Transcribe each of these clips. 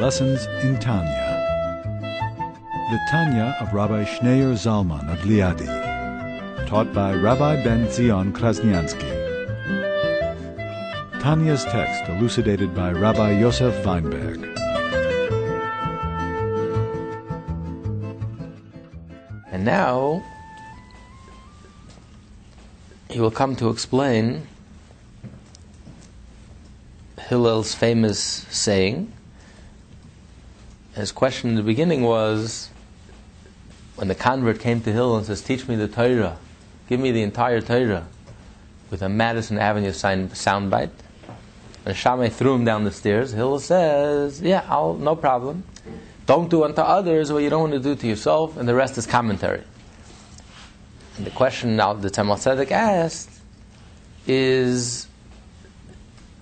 Lessons in Tanya. The Tanya of Rabbi Schneur Zalman of Liadi. Taught by Rabbi Ben Zion Krasniansky. Tanya's text elucidated by Rabbi Yosef Weinberg. And now he will come to explain Hillel's famous saying. His question in the beginning was when the convert came to Hillel and says, Teach me the Torah, give me the entire Torah, with a Madison Avenue sign, soundbite. And Shammai threw him down the stairs. Hillel says, Yeah, I'll, no problem. Don't do unto others what you don't want to do to yourself, and the rest is commentary. And the question now the Tzemach Tzedek asked is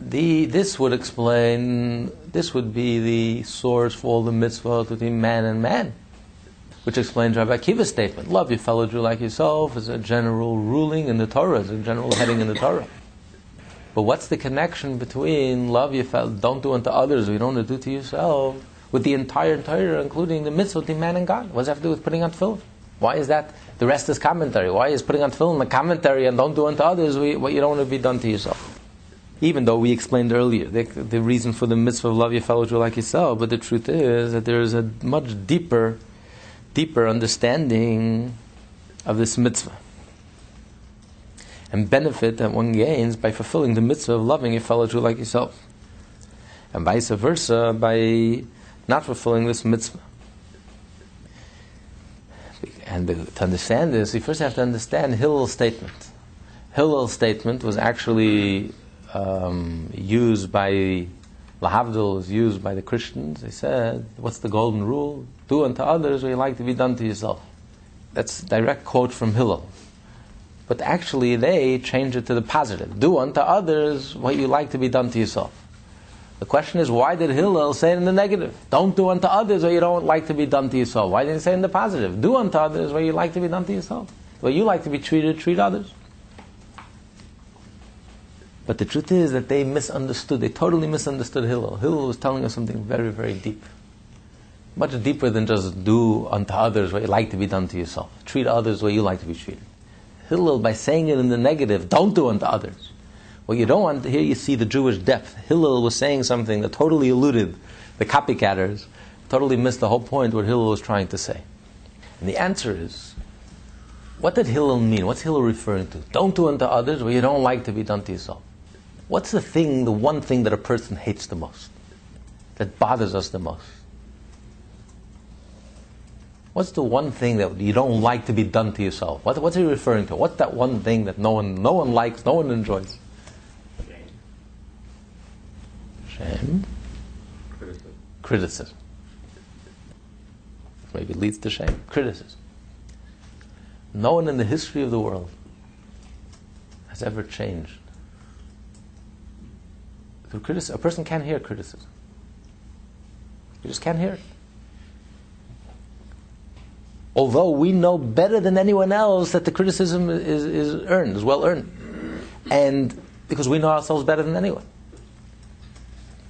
the, this would explain, this would be the source for all the mitzvahs between man and man, which explains Rabbi Akiva's statement. Love your fellow Jew like yourself is a general ruling in the Torah, is a general heading in the Torah. But what's the connection between love your fellow, don't do unto others you don't do to yourself, with the entire Torah, including the mitzvah between man and God? What does that have to do with putting on tefillin? Why is that? The rest is commentary. Why is putting on tefillin the commentary and don't do unto others what you don't want to be done to yourself? Even though we explained earlier the, the reason for the mitzvah of love your fellow Jew like yourself, but the truth is that there is a much deeper, deeper understanding of this mitzvah and benefit that one gains by fulfilling the mitzvah of loving your fellow Jew like yourself, and vice versa by not fulfilling this mitzvah. And to understand this, you first have to understand Hillel's statement. Hillel's statement was actually um, used by Lahavdil is used by the Christians. They said, "What's the golden rule? Do unto others what you like to be done to yourself." That's a direct quote from Hillel. But actually, they change it to the positive: "Do unto others what you like to be done to yourself." The question is, why did Hillel say it in the negative? Don't do unto others what you don't like to be done to yourself. Why didn't he say in the positive? Do unto others what you like to be done to yourself. What you like to be treated, treat others. But the truth is that they misunderstood, they totally misunderstood Hillel. Hillel was telling us something very, very deep. Much deeper than just do unto others what you like to be done to yourself. Treat others the way you like to be treated. Hillel, by saying it in the negative, don't do unto others. What you don't want, here you see the Jewish depth. Hillel was saying something that totally eluded the copycatters, totally missed the whole point what Hillel was trying to say. And the answer is, what did Hillel mean? What's Hillel referring to? Don't do unto others what you don't like to be done to yourself. What's the thing, the one thing that a person hates the most? That bothers us the most? What's the one thing that you don't like to be done to yourself? What, what's he referring to? What's that one thing that no one, no one likes, no one enjoys? Shame. Criticism. Criticism. Maybe leads to shame. Criticism. No one in the history of the world has ever changed through criticism. A person can't hear criticism. You just can't hear it. Although we know better than anyone else that the criticism is, is earned, is well earned. And because we know ourselves better than anyone.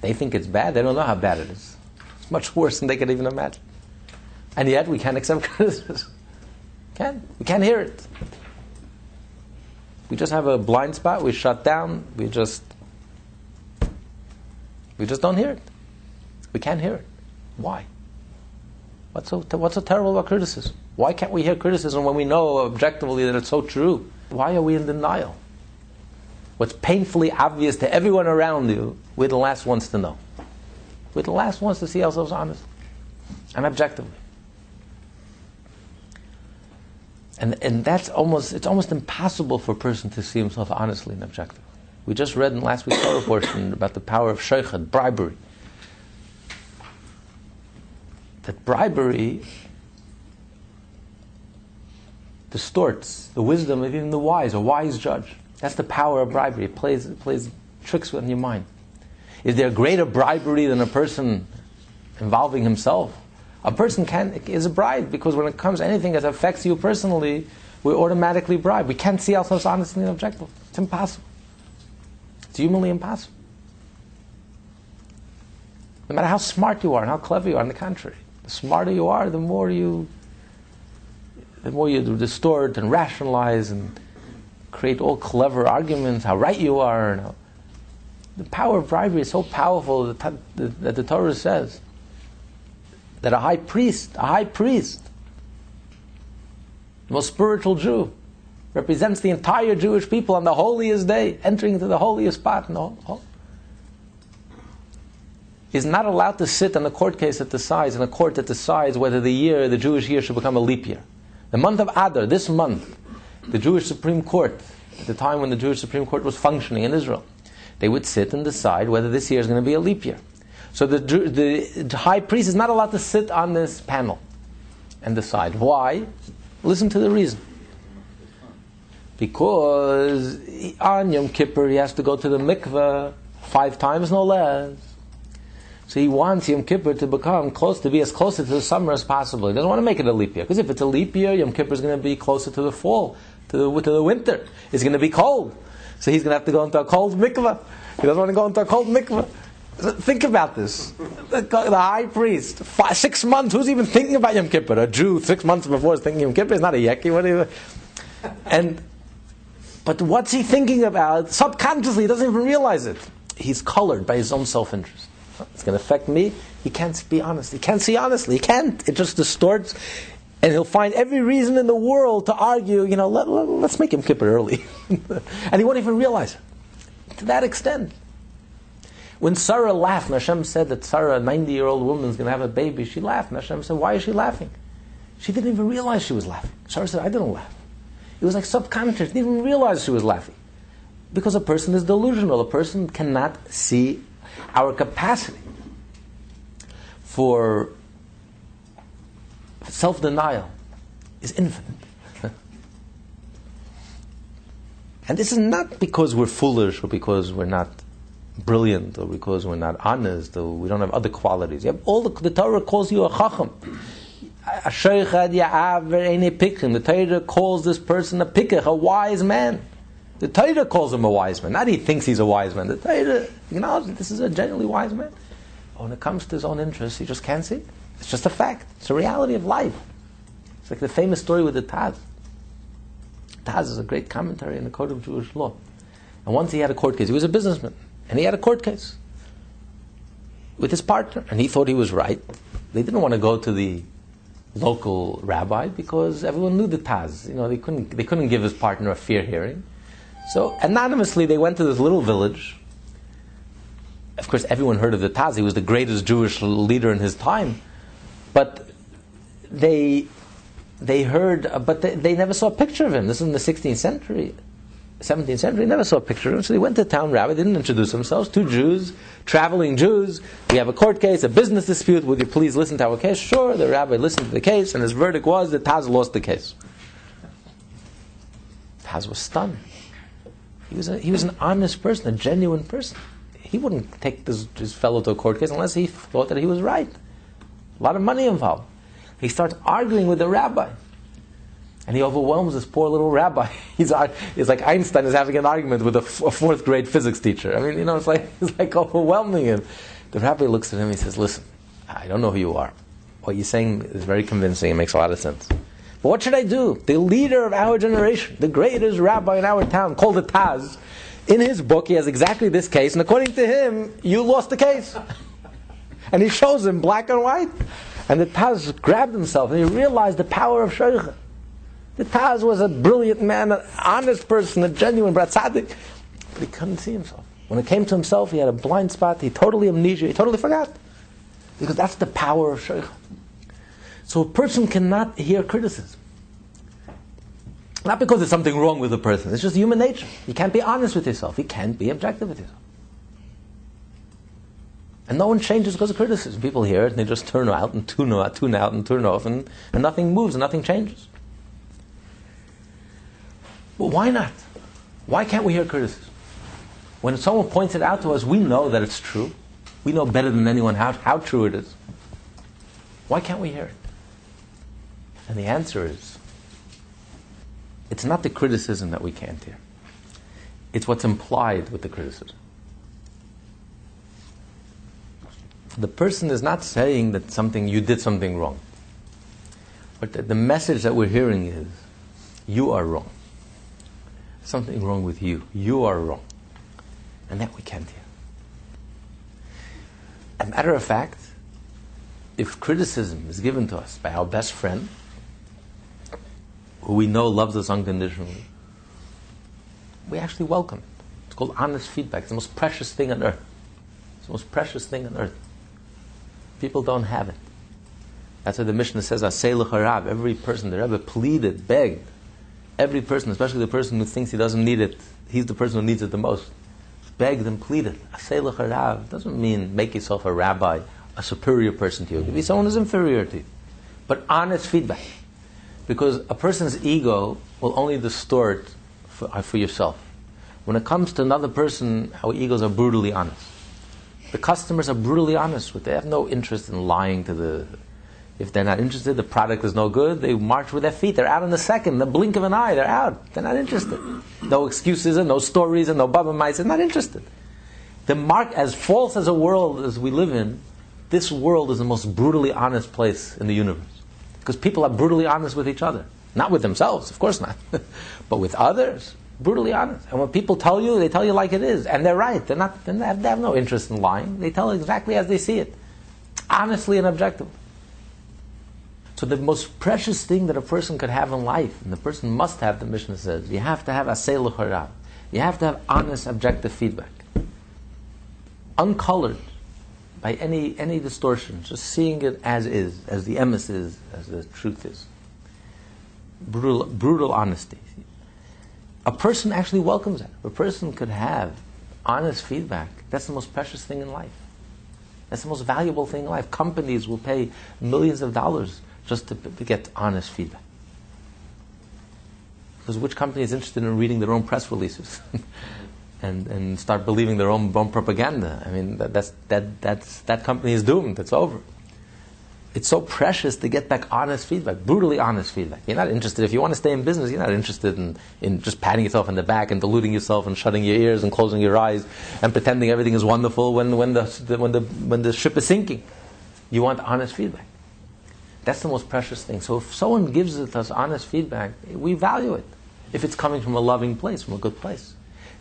They think it's bad, they don't know how bad it is. It's much worse than they can even imagine. And yet we can't accept criticism. Can we can't hear it. We just have a blind spot, we shut down, we just we just don't hear it. We can't hear it. Why? What's so, what's so terrible about criticism? Why can't we hear criticism when we know objectively that it's so true? Why are we in denial? What's painfully obvious to everyone around you, we're the last ones to know. We're the last ones to see ourselves honestly and objectively. And, and that's almost, it's almost impossible for a person to see himself honestly and objectively. We just read in last week's Torah portion about the power of shochad, bribery. That bribery distorts the wisdom of even the wise, a wise judge. That's the power of bribery. It plays, it plays tricks on your mind. Is there greater bribery than a person involving himself? A person can is a bribe because when it comes to anything that affects you personally, we automatically bribe. We can't see ourselves honestly and objectively. It's impossible. It's humanly impossible. No matter how smart you are and how clever you are, on the contrary, the smarter you are, the more you, the more you distort and rationalize and create all clever arguments, how right you are. And how, the power of bribery is so powerful that, that the Torah says that a high priest, a high priest, the most spiritual Jew, represents the entire Jewish people on the holiest day, entering into the holiest spot the whole. Is not allowed to sit on a court case that decides, in a court that decides whether the year, the Jewish year, should become a leap year. The month of Adar, this month, the Jewish Supreme Court, at the time when the Jewish Supreme Court was functioning in Israel, they would sit and decide whether this year is going to be a leap year. So the, the high priest is not allowed to sit on this panel and decide. Why? Listen to the reason. Because on Yom Kippur he has to go to the mikveh five times, no less. So he wants Yom Kippur to become close to be as closer to the summer as possible. He doesn't want to make it a leap year because if it's a leap year, Yom Kippur is going to be closer to the fall, to the, to the winter. It's going to be cold, so he's going to have to go into a cold mikveh. He doesn't want to go into a cold mikveh. Think about this. The, high priest, five, six months. Who's even thinking about Yom Kippur? A Jew six months before is thinking Yom Kippur. Is not a yekke. What you, and but what's he thinking about? Subconsciously, he doesn't even realize it. He's colored by his own self-interest. It's going to affect me. He can't be honest. He can't see honestly. He can't. It just distorts. And he'll find every reason in the world to argue, you know, let, us let, make Yom Kippur early. and he won't even realize it. To that extent. When Sarah laughed, Hashem said that Sarah, a 90 year old woman, is going to have a baby, she laughed. Hashem said, Why is she laughing? She didn't even realize she was laughing. Sarah said, I didn't laugh. It was like subconscious. Didn't even realize she was laughing. Because a person is delusional. A person cannot see our capacity for self denial is infinite. and this is not because we're foolish or because we're not brilliant or because we're not honest or we don't have other qualities. All the, the Torah calls you a chacham. The Torah calls this person a pikach, a wise man. The Torah calls him a wise man. Not he thinks he's a wise man. The Torah acknowledges this is a genuinely wise man. But when it comes to his own interests, he just can't see it. It's just a fact. It's a reality of life. It's like the famous story with the Taz. Taz is a great commentary in the Code of Jewish Law. And once he had a court case. He was a businessman. And he had a court case with his partner. And he thought he was right. They didn't want to go to the local rabbi because everyone knew the Taz. You know, they couldn't, they couldn't give his partner a fair hearing. So anonymously, they went to this little village. Of course, everyone heard of the Taz. He was the greatest Jewish leader in his time. But they, they heard, but they, they never saw a picture of him. This is in the 16th century. 17th century, never saw a picture of him. So they went to town rabbi, didn't introduce themselves. Two Jews, traveling Jews. We have a court case, a business dispute. Would you please listen to our case? Sure. The rabbi listened to the case, and his verdict was that Taz lost the case. Taz was stunned. He was, a, he was an honest person, a genuine person. He wouldn't take this, this fellow to a court case unless he thought that he was right. A lot of money involved. He starts arguing with the rabbi. And he overwhelms this poor little rabbi. He's, uh, it's like Einstein is having an argument with a, f- a fourth grade physics teacher. I mean, you know, it's like, it's like overwhelming him. The rabbi looks at him and he says, Listen, I don't know who you are. What you're saying is very convincing. It makes a lot of sense. But what should I do? The leader of our generation, the greatest rabbi in our town, called the Taz, in his book, he has exactly this case, and according to him, you lost the case. and he shows him black and white. And the Taz grabbed himself and he realized the power of Shochad. The Taz was a brilliant man, an honest person, a genuine Bratzadik, but he couldn't see himself. When it came to himself, he had a blind spot, he totally amnesia, he totally forgot. Because that's the power of Shochad. So a person cannot hear criticism. Not because there's something wrong with the person, it's just human nature. You can't be honest with yourself, you can't be objective with yourself. And no one changes because of criticism. People hear it and they just turn out and tune out, tune out and turn off, and, and nothing moves and nothing changes. Well, why not? Why can't we hear criticism? When someone points it out to us, we know that it's true. We know better than anyone how, how true it is. Why can't we hear it? And the answer is it's not the criticism that we can't hear, it's what's implied with the criticism. the person is not saying that something you did something wrong. But the, the message that we're hearing is you are wrong. Something wrong with you. You are wrong. And that we can't hear. A matter of fact, if criticism is given to us by our best friend, who we know loves us unconditionally, we actually welcome it. It's called honest feedback. It's the most precious thing on earth. It's the most precious thing on earth. People don't have it. That's why the Mishnah says, Asay Harav. Every person, the Rebbe pleaded, begged. Every person, especially the person who thinks he doesn't need it, he's the person who needs it the most. Begged and pleaded. Asay Harav doesn't mean make yourself a rabbi, a superior person to you. It could be someone who's inferior to you. But honest feedback. Because a person's ego will only distort for, uh, for yourself. When it comes to another person, our egos are brutally honest. The customers are brutally honest with. They have no interest in lying to the. If they're not interested, the product is no good. They march with their feet. They're out in a second, the blink of an eye. They're out. They're not interested. No excuses and no stories and no baba mice. They're not interested. The mark, as false as a world as we live in, this world is the most brutally honest place in the universe because people are brutally honest with each other. Not with themselves, of course not, but with others. Brutally honest. And when people tell you, they tell you like it is. And they're right. They're not, they have, they have no interest in lying. They tell exactly as they see it. Honestly and objectively. So the most precious thing that a person could have in life, and the person must have, the Mishnah says, you have to have asay l'charav. You have to have honest, objective feedback. Uncolored by any, any distortion, just seeing it as is, as the emes is, as the truth is brutal, brutal honesty. A person actually welcomes that. A person could have honest feedback. That's the most precious thing in life. That's the most valuable thing in life. Companies will pay millions of dollars just to, get honest feedback. Because which company is interested in reading their own press releases and, and start believing their own, own propaganda? I mean, that, that's, that, that's, that company is doomed. It's over it's so precious to get back honest feedback, brutally honest feedback. You're not interested, if you want to stay in business, you're not interested in, in just patting yourself in the back and deluding yourself and shutting your ears and closing your eyes and pretending everything is wonderful when, when, the, when, the, when the ship is sinking. You want honest feedback. That's the most precious thing. So if someone gives us honest feedback, we value it. If it's coming from a loving place, from a good place.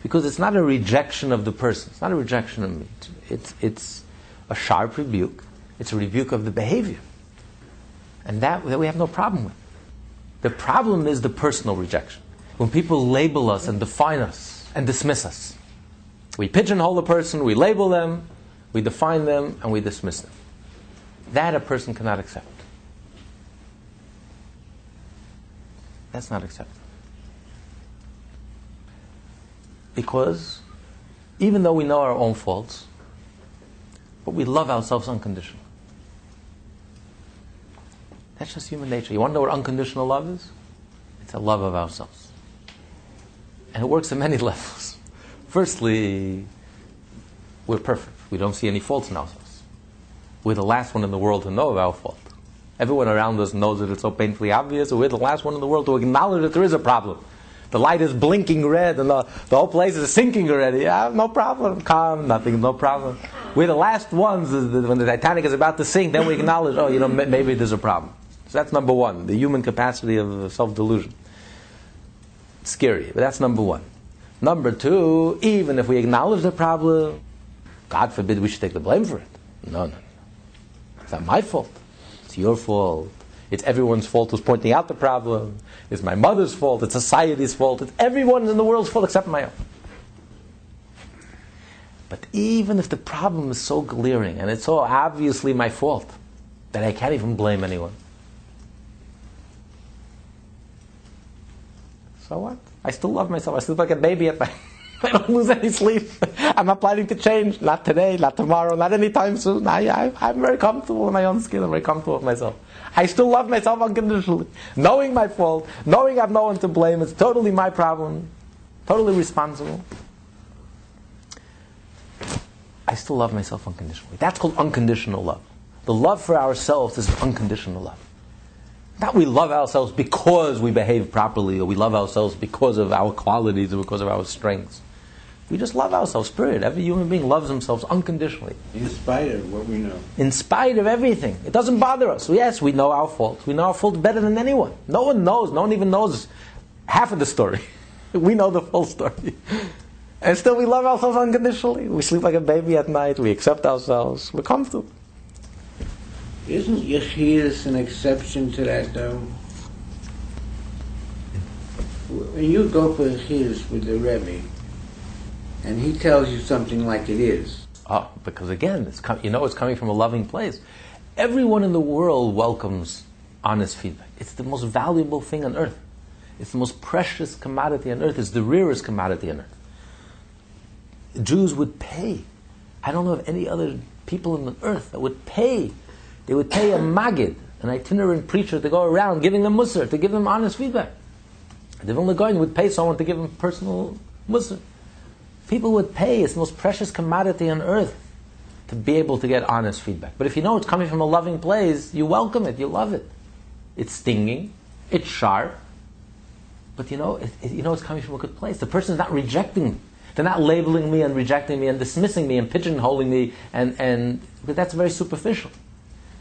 Because it's not a rejection of the person. It's not a rejection of me. It's, it's a sharp rebuke it's a rebuke of the behavior. And that, that we have no problem with. The problem is the personal rejection. When people label us and define us and dismiss us. We pigeonhole a person, we label them, we define them, and we dismiss them. That a person cannot accept. That's not acceptable. Because even though we know our own faults, but we love ourselves unconditionally. That's just human nature. You want to know what unconditional love is? It's a love of ourselves. And it works at many levels. Firstly, we're perfect. We don't see any faults in ourselves. We're the last one in the world to know of our fault. Everyone around us knows that it's so painfully obvious, we're the last one in the world to acknowledge that there is a problem. The light is blinking red and the, the whole place is sinking already. Yeah, no problem. Calm, nothing, no problem. We're the last ones when the Titanic is about to sink, then we acknowledge, oh, you know, maybe there's a problem. So that's number one, the human capacity of self delusion. Scary, but that's number one. Number two, even if we acknowledge the problem, God forbid we should take the blame for it. No, no, no. It's not my fault. It's your fault. It's everyone's fault who's pointing out the problem. It's my mother's fault. It's society's fault. It's everyone in the world's fault except my own. But even if the problem is so glaring and it's so obviously my fault that I can't even blame anyone, So what? I still love myself. I sleep like a baby at night. I don't lose any sleep. I'm not planning to change. Not today, not tomorrow, not anytime soon. I, I, am very comfortable in my own skin. I'm very comfortable with myself. I still love myself unconditionally. Knowing my fault, knowing I've no one to blame, it's totally my problem. Totally responsible. I still love myself unconditionally. That's called unconditional love. The love for ourselves is unconditional love. Not we love ourselves because we behave properly, or we love ourselves because of our qualities or because of our strengths. We just love ourselves, period. Every human being loves themselves unconditionally. In spite of what we know. In spite of everything. It doesn't bother us. Yes, we know our fault. We know our fault better than anyone. No one knows. No one even knows half of the story. we know the full story. And still we love ourselves unconditionally. We sleep like a baby at night. We accept ourselves. We're comfortable. Isn't Yechidus an exception to that, though? When you go for Yechidus with the Rebbe, and he tells you something like it is. Oh, because again, it's com- you know it's coming from a loving place. Everyone in the world welcomes honest feedback. It's the most valuable thing on earth. It's the most precious commodity on earth. It's the rarest commodity on earth. Jews would pay. I don't know of any other people on earth that would pay. They would pay a magid, an itinerant preacher, to go around giving them mussar, to give them honest feedback. The Vilna Gaon would pay someone to give them personal mussar. People would pay. It's the most precious commodity on earth to be able to get honest feedback. But if you know it's coming from a loving place, you welcome it, you love it. It's stinging, it's sharp, but you know, it, it, you know it's coming from a good place. The person is not rejecting me. They're not labeling me and rejecting me and dismissing me and pigeonholing me, and, and that's very superficial.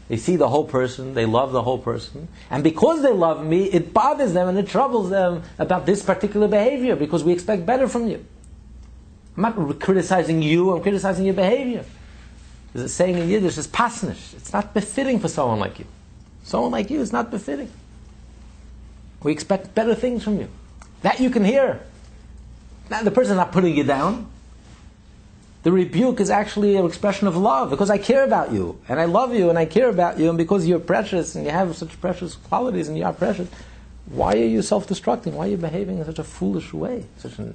They see the whole person, they love the whole person, and because they love me, it bothers them and it troubles them about this particular behavior because we expect better from you. I'm not criticizing you, I'm criticizing your behavior. There's a saying in Yiddish, it's pasnish. It's not befitting for someone like you. Someone like you is not befitting. We expect better things from you. That you can hear. Now, the person's not putting you down. The rebuke is actually an expression of love because I care about you and I love you and I care about you and because you're precious and you have such precious qualities and you are precious, why are you self destructing? Why are you behaving in such a foolish way, such a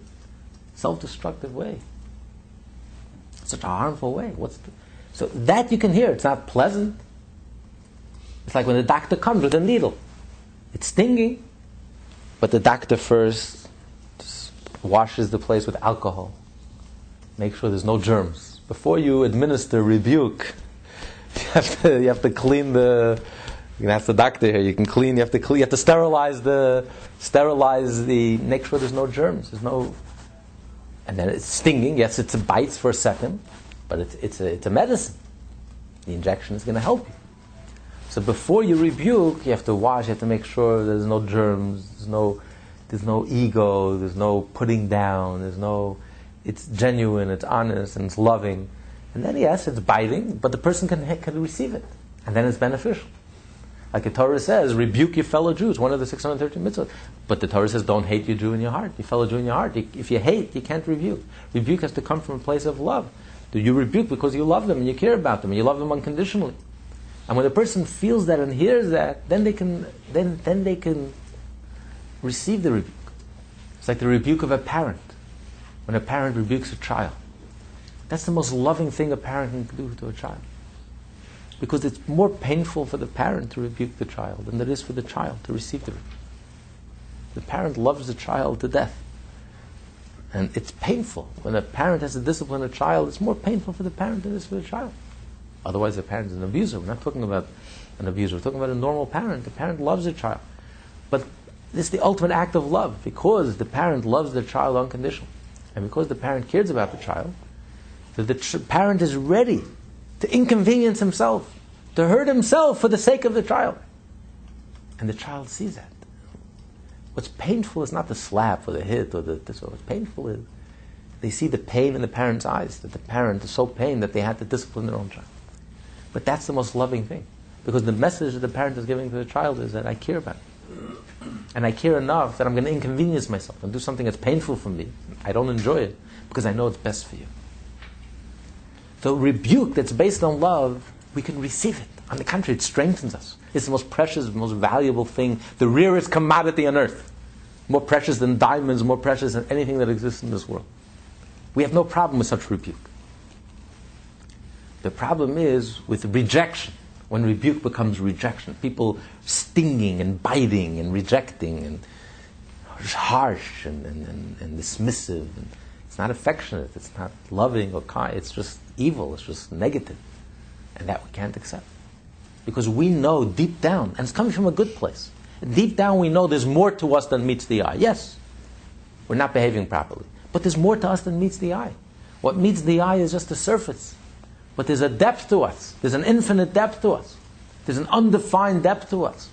self destructive way, such a harmful way? What's the, so that you can hear. It's not pleasant. It's like when the doctor comes with a needle. It's stinging, but the doctor first washes the place with alcohol. Make sure there's no germs. Before you administer rebuke, you have to, you have to clean the. You can ask the doctor here. You can clean. You have to clean. You have to sterilize the sterilize the. Make sure there's no germs. There's no. And then it's stinging. Yes, it's a bites for a second, but it's it's a, it's a medicine. The injection is going to help you. So before you rebuke, you have to wash. You have to make sure there's no germs. There's no there's no ego. There's no putting down. There's no it's genuine, it's honest, and it's loving. And then, yes, it's biting, but the person can, can receive it. And then it's beneficial. Like the Torah says, rebuke your fellow Jews, one of the 613 mitzvahs. But the Torah says, don't hate your Jew in your heart, your fellow Jew in your heart. If you hate, you can't rebuke. Rebuke has to come from a place of love. Do you rebuke because you love them and you care about them and you love them unconditionally? And when a person feels that and hears that, then they can, then, then they can receive the rebuke. It's like the rebuke of a parent when a parent rebukes a child. That's the most loving thing a parent can do to a child. Because it's more painful for the parent to rebuke the child than it is for the child to receive the rebuke. The parent loves the child to death. And it's painful. When a parent has to discipline a child, it's more painful for the parent than it is for the child. Otherwise, the parent is an abuser. We're not talking about an abuser. We're talking about a normal parent. The parent loves the child. But this is the ultimate act of love because the parent loves the child unconditionally. And because the parent cares about the child, that the parent is ready to inconvenience himself, to hurt himself for the sake of the child. And the child sees that. What's painful is not the slap or the hit or the this. What's painful is they see the pain in the parent's eyes, that the parent is so pained that they had to discipline their own child. But that's the most loving thing. Because the message that the parent is giving to the child is that I care about you. And I care enough that I'm going to inconvenience myself and do something that's painful for me. I don't enjoy it because I know it's best for you. The rebuke that's based on love, we can receive it. On the contrary, it strengthens us. It's the most precious, most valuable thing, the rarest commodity on earth. More precious than diamonds, more precious than anything that exists in this world. We have no problem with such rebuke. The problem is with rejection. When rebuke becomes rejection, people stinging and biting and rejecting and harsh and, and, and, and dismissive. And not affectionate, it's not loving or kind, it's just evil, it's just negative. And that we can't accept. Because we know deep down, and it's coming from a good place, deep down we know there's more to us than meets the eye. Yes, we're not behaving properly. But there's more to us than meets the eye. What meets the eye is just the surface. But there's a depth to us. There's an infinite depth to us. There's an undefined depth to us.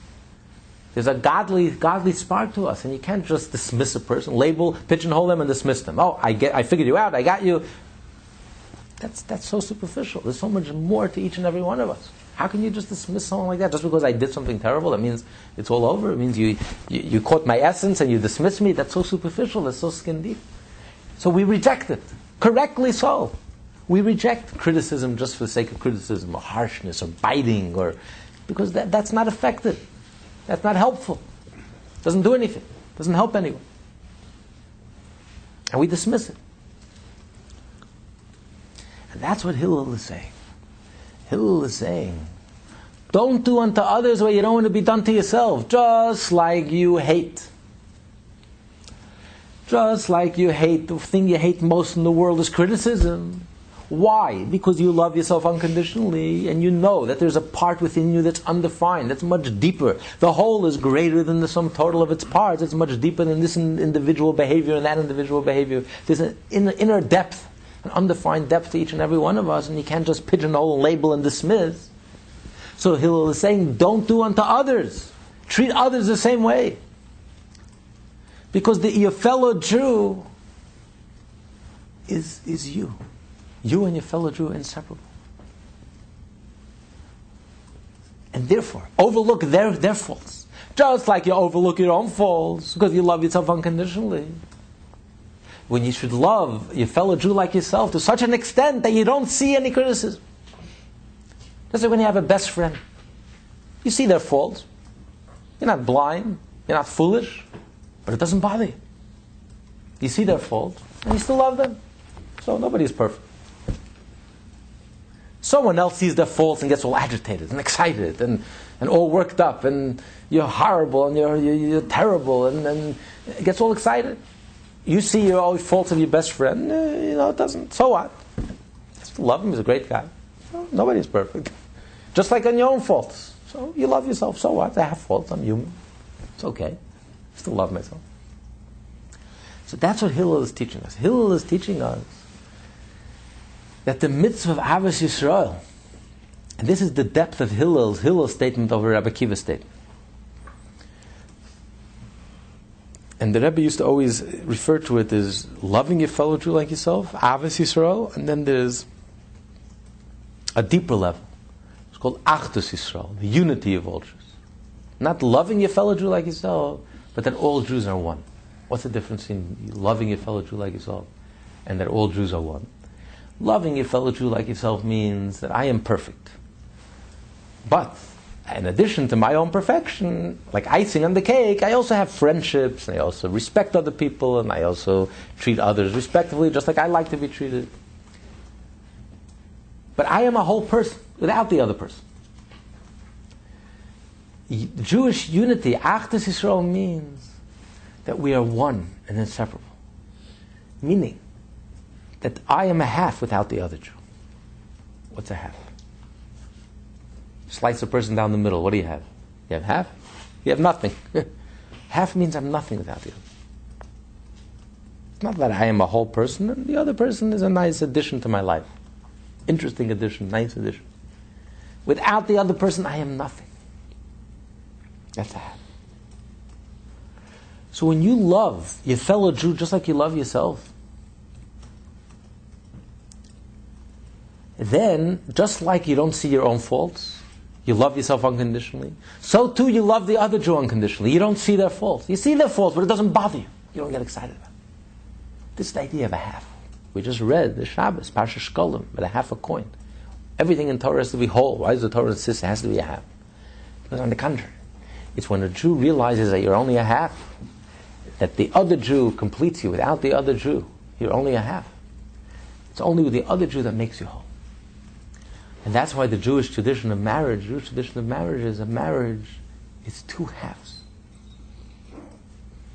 There's a godly, godly spark to us, and you can't just dismiss a person, label, pigeonhole them, and dismiss them. Oh, I get, I figured you out. I got you. That's that's so superficial. There's so much more to each and every one of us. How can you just dismiss someone like that just because I did something terrible? That means it's all over. It means you, you, you caught my essence and you dismiss me. That's so superficial. That's so skin deep. So we reject it. Correctly so. We reject criticism just for the sake of criticism or harshness or biting or because that, that's not effective. That's not helpful. Doesn't do anything. Doesn't help anyone. And we dismiss it. And that's what Hillel is saying. Hillel is saying, don't do unto others what you don't want to be done to yourself, just like you hate. Just like you hate, the thing you hate most in the world is criticism. Why? Because you love yourself unconditionally and you know that there's a part within you that's undefined, that's much deeper. The whole is greater than the sum total of its parts. It's much deeper than this individual behavior and that individual behavior. There's an inner depth, an undefined depth to each and every one of us, and you can't just pigeonhole, label, and dismiss. So Hillel is saying, don't do unto others. Treat others the same way. Because the, your fellow Jew is, is you. You and your fellow Jew are inseparable. And therefore, overlook their, their faults. Just like you overlook your own faults because you love yourself unconditionally. When you should love your fellow Jew like yourself to such an extent that you don't see any criticism. Just like when you have a best friend. You see their faults. You're not blind. You're not foolish. But it doesn't bother you. You see their faults and you still love them. So nobody is perfect. Someone else sees their faults and gets all agitated and excited and, and all worked up and you're horrible and you're, you're, you're terrible and, and gets all excited. You see your all faults of your best friend, eh, you know, it doesn't. So what? Love him, he's a great guy. nobody's perfect. Just like on your own faults. So you love yourself, so what? I have faults, I'm human. It's okay. I still love myself. So that's what Hillel is teaching us. Hillel is teaching us that the mitzvah of Ahavas Yisrael, and this is the depth of Hillel's, Hillel's statement over Rabbi Akiva's statement. And the Rebbe used to always refer to it as loving your fellow Jew like yourself, Ahavas Yisrael, and then there's a deeper level. It's called Achdus Yisrael, the unity of all Jews. Not loving your fellow Jew like yourself, but that all Jews are one. What's the difference in loving your fellow Jew like yourself and that all Jews are one? Loving your fellow Jew like yourself means that I am perfect. But in addition to my own perfection, like icing on the cake, I also have friendships, and I also respect other people, and I also treat others respectfully, just like I like to be treated. But I am a whole person without the other person. Jewish unity, Achdus Yisrael, means that we are one and inseparable. Meaning, that I am a half without the other Jew. What's a half? Slice a person down the middle. What do you have? You have half? You have nothing. half means I'm nothing without the other. It's not that I am a whole person. and The other person is a nice addition to my life. Interesting addition, nice addition. Without the other person, I am nothing. That's a half. So when you love your fellow Jew just like you love yourself, then just like you don't see your own faults, you love yourself unconditionally, so too you love the other Jew unconditionally. You don't see their faults. You see their faults, but it doesn't bother you. You don't get excited about it. This is the idea of a half. We just read the Shabbos, Parsha Shkolim, with a half a coin. Everything in Torah has to be whole. Why does the Torah insist it has to be a half? Because on the contrary, it's when a Jew realizes that you're only a half, that the other Jew completes you. Without the other Jew, you're only a half. It's only with the other Jew that makes you whole. And that's why the Jewish tradition of marriage, Jewish tradition of marriage is a marriage it's two halves.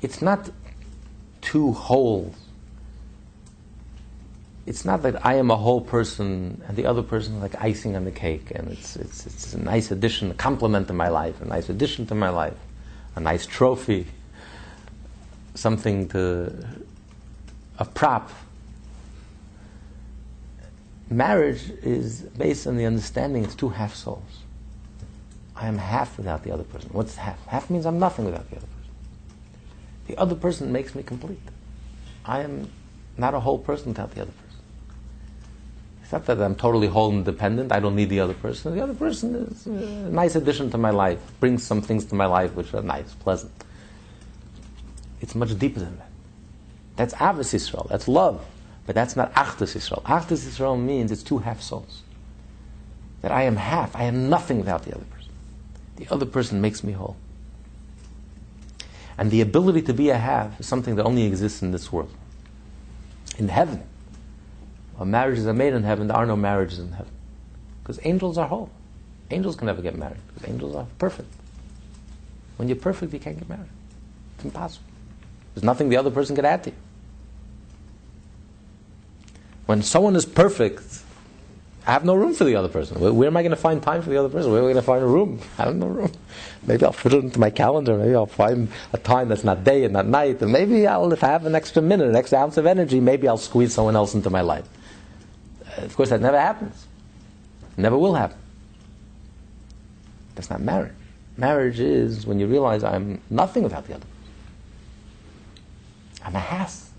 It's not two wholes. It's not that I am a whole person and the other person is like icing on the cake, and it's, it's, it's a nice addition, a compliment to my life, a nice addition to my life, a nice trophy, something to a prop. Marriage is based on the understanding it's two half souls. I am half without the other person. What's half? Half means I'm nothing without the other person. The other person makes me complete. I am not a whole person without the other person. It's not that I'm totally whole and dependent. I don't need the other person. The other person is a nice addition to my life, brings some things to my life which are nice, pleasant. It's much deeper than that. That's Ahavas Yisrael. That's love. But that's not Achdus Yisrael. Achdus Yisrael means it's two half souls. That I am half. I am nothing without the other person. The other person makes me whole. And the ability to be a half is something that only exists in this world. In heaven, when marriages are made in heaven, there are no marriages in heaven. Because angels are whole. Angels can never get married, because angels are perfect. When you're perfect, you can't get married. It's impossible. There's nothing the other person can add to you. When someone is perfect, I have no room for the other person. Where, where am I going to find time for the other person? Where am I going to find a room? I have no room. Maybe I'll fit it into my calendar. Maybe I'll find a time that's not day and not night. And maybe I'll, if I have an extra minute, an extra ounce of energy, maybe I'll squeeze someone else into my life. Uh, of course, that never happens. never will happen. That's not marriage. Marriage is when you realize I'm nothing without the other. I'm a half.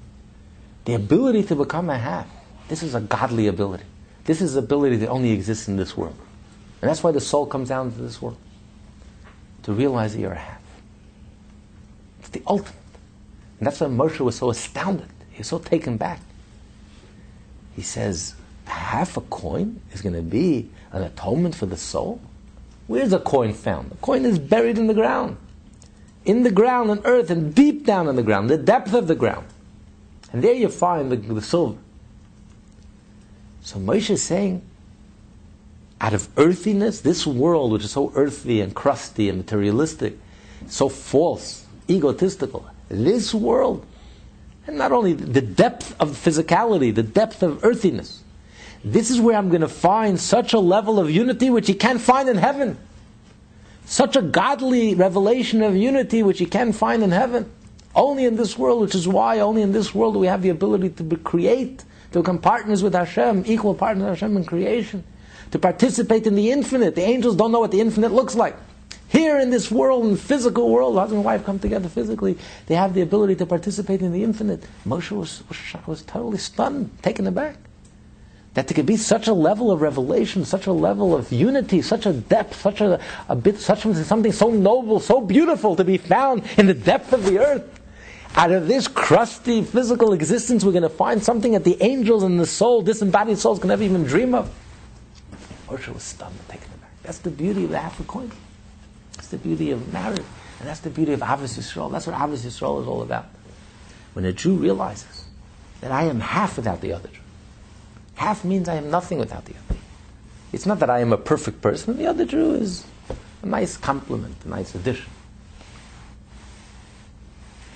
The ability to become a half. This is a godly ability. This is ability that only exists in this world. And that's why the soul comes down to this world. To realize that you're a half. It's the ultimate. And that's why Moshe was so astounded. He was so taken back. He says, half a coin is going to be an atonement for the soul? Where's a coin found? A coin is buried in the ground. In the ground, on earth, and deep down in the ground, the depth of the ground. And there you find the, the silver. So Moshe is saying, out of earthiness, this world, which is so earthy and crusty and materialistic, so false, egotistical, this world, and not only the depth of physicality, the depth of earthiness, this is where I'm going to find such a level of unity which you can't find in heaven. Such a godly revelation of unity which you can't find in heaven. Only in this world, which is why only in this world do we have the ability to create to become partners with Hashem, equal partners with Hashem in creation, to participate in the infinite. The angels don't know what the infinite looks like. Here in this world, in the physical world, husband and wife come together physically, they have the ability to participate in the infinite. Moshe was, was, totally stunned, taken aback. That there could be such a level of revelation, such a level of unity, such a depth, such a, a bit, such something so noble, so beautiful to be found in the depth of the earth. Out of this crusty physical existence, we're going to find something that the angels and the soul, disembodied souls, can never even dream of. Moshe was stunned and taken aback. That's the beauty of the half a coin. That's the beauty of marriage. And that's the beauty of Ahavas Yisrael. That's what Ahavas Yisrael is all about. When a Jew realizes that I am half without the other Jew. Half means I am nothing without the other. It's not that I am a perfect person. The other Jew is a nice complement, a nice addition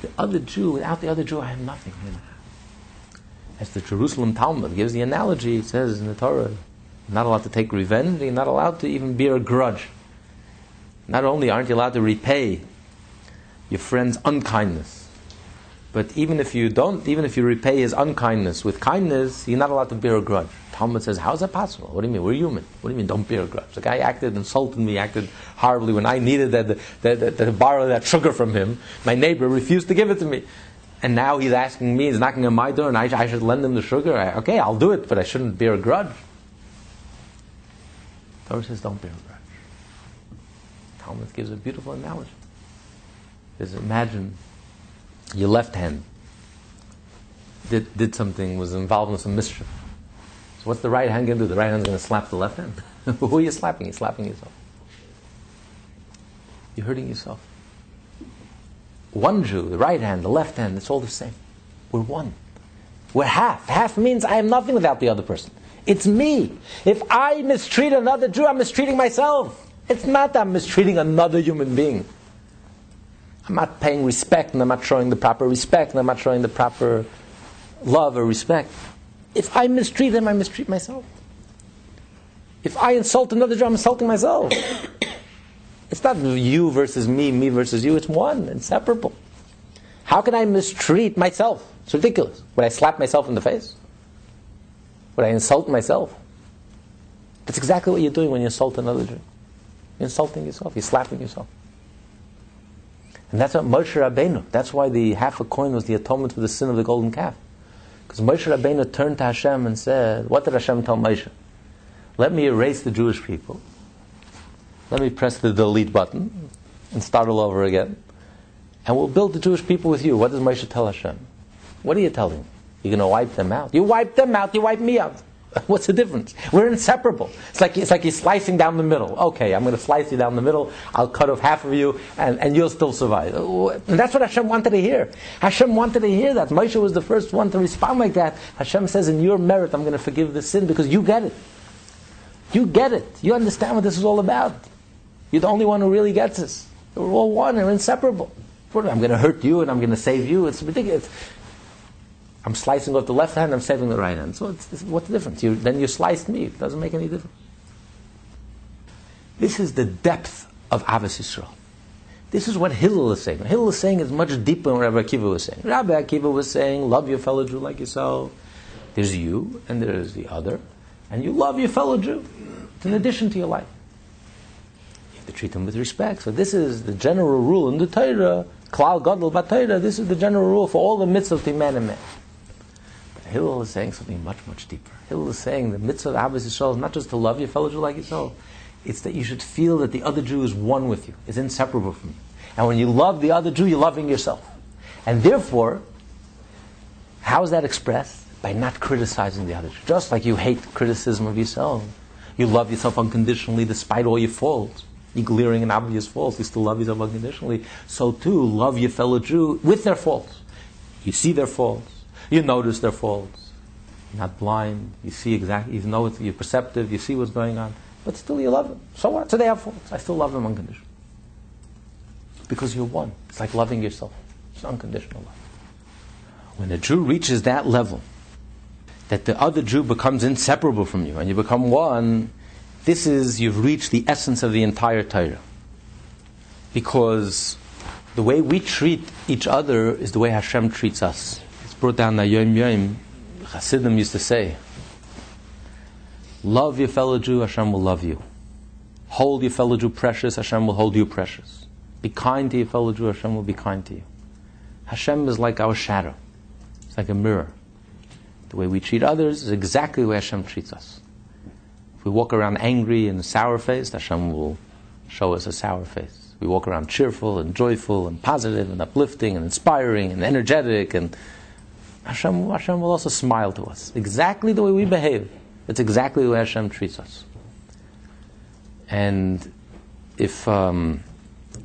the other Jew, without the other Jew, I have nothing. As the Jerusalem Talmud gives the analogy, it says in the Torah, not allowed to take revenge, you're not allowed to even bear a grudge. Not only aren't you allowed to repay your friend's unkindness, but even if you don't, even if you repay his unkindness with kindness, you're not allowed to bear a grudge. Talmud says, how is that possible? What do you mean? We're human. What do you mean, don't bear grudge? The guy acted, insulted me, acted horribly when I needed that, that, that, to borrow that sugar from him. My neighbor refused to give it to me. And now he's asking me, he's knocking on my door, and I, I should lend him the sugar. I, okay, I'll do it, but I shouldn't bear a grudge. Torah says, don't bear a grudge. Talmud gives a beautiful analogy. Says, imagine your left hand did, did something, was involved in some mischief What's the right hand going to do? The right hand's going to slap the left hand. Who are you slapping? You're slapping yourself. You're hurting yourself. One Jew, the right hand, the left hand, it's all the same. We're one. We're half. Half means I am nothing without the other person. It's me. If I mistreat another Jew, I'm mistreating myself. It's not that I'm mistreating another human being. I'm not paying respect and I'm not showing the proper respect and I'm not showing the proper love or respect. If I mistreat them, I mistreat myself. If I insult another Jew, I'm insulting myself. it's not you versus me, me versus you. It's one, inseparable. How can I mistreat myself? It's ridiculous. Would I slap myself in the face? Would I insult myself? That's exactly what you're doing when you insult another Jew. You're insulting yourself. You're slapping yourself. And that's what Moshe Rabbeinu. That's why the half a coin was the atonement for the sin of the golden calf. Because Moshe Rabbeinu turned to Hashem and said, "What did Hashem tell Moshe? Let me erase the Jewish people. Let me press the delete button and start all over again, and we'll build the Jewish people with you." What does Moshe tell Hashem? What are you telling? Him? You're going to wipe them out. You wipe them out. You wipe me out. What's the difference? We're inseparable. It's like, it's like you're slicing down the middle. Okay, I'm going to slice you down the middle. I'll cut off half of you, and, and you'll still survive. Uh, and that's what Hashem wanted to hear. Hashem wanted to hear that. Moshe was the first one to respond like that. Hashem says, In your merit, I'm going to forgive the sin because you get it. You get it. You understand what this is all about. You're the only one who really gets this. We're all one, we're inseparable. I'm going to hurt you and I'm going to save you. It's ridiculous. I'm slicing off the left hand, I'm saving the right hand. So it's, what's the difference? You, then you sliced me. It doesn't make any difference. This is the depth of Ahavas Yisrael. This is what Hillel is saying. Hillel is saying is much deeper than Rabbi Akiva was saying. Rabbi Akiva was saying, love your fellow Jew like yourself. There's you, and there's the other, and you love your fellow Jew. It's an addition to your life. You have to treat them with respect. So this is the general rule in the Torah, Klal Gadol Torah. This is the general rule for all the mitzvahs of man and man. Hillel is saying something much, much deeper. Hillel is saying the mitzvah of Ahavas Yisrael is not just to love your fellow Jew like yourself. It's that you should feel that the other Jew is one with you, is inseparable from you. And when you love the other Jew, you're loving yourself. And therefore, how is that expressed? By not criticizing the other Jew. Just like you hate criticism of yourself. You love yourself unconditionally despite all your faults. You glaring and obvious faults, you still love yourself unconditionally. So too, love your fellow Jew with their faults. You see their faults you notice their faults. You're not blind. You see exactly, you know you're perceptive, you see what's going on. But still you love them. So what? So they have faults. I still love them unconditionally. Because you're one. It's like loving yourself. It's unconditional love. When a Jew reaches that level, that the other Jew becomes inseparable from you and you become one, this is, you've reached the essence of the entire Torah. Because the way we treat each other is the way Hashem treats us brought down the Yom Yom, Hasidim used to say, Love your fellow Jew, Hashem will love you. Hold your fellow Jew precious, Hashem will hold you precious. Be kind to your fellow Jew, Hashem will be kind to you. Hashem is like our shadow. It's like a mirror. The way we treat others is exactly the way Hashem treats us. If we walk around angry and sour faced, Hashem will show us a sour face. We walk around cheerful and joyful and positive and uplifting and inspiring and energetic and Hashem, Hashem will also smile to us. Exactly the way we behave. It's exactly the way Hashem treats us. And if, um,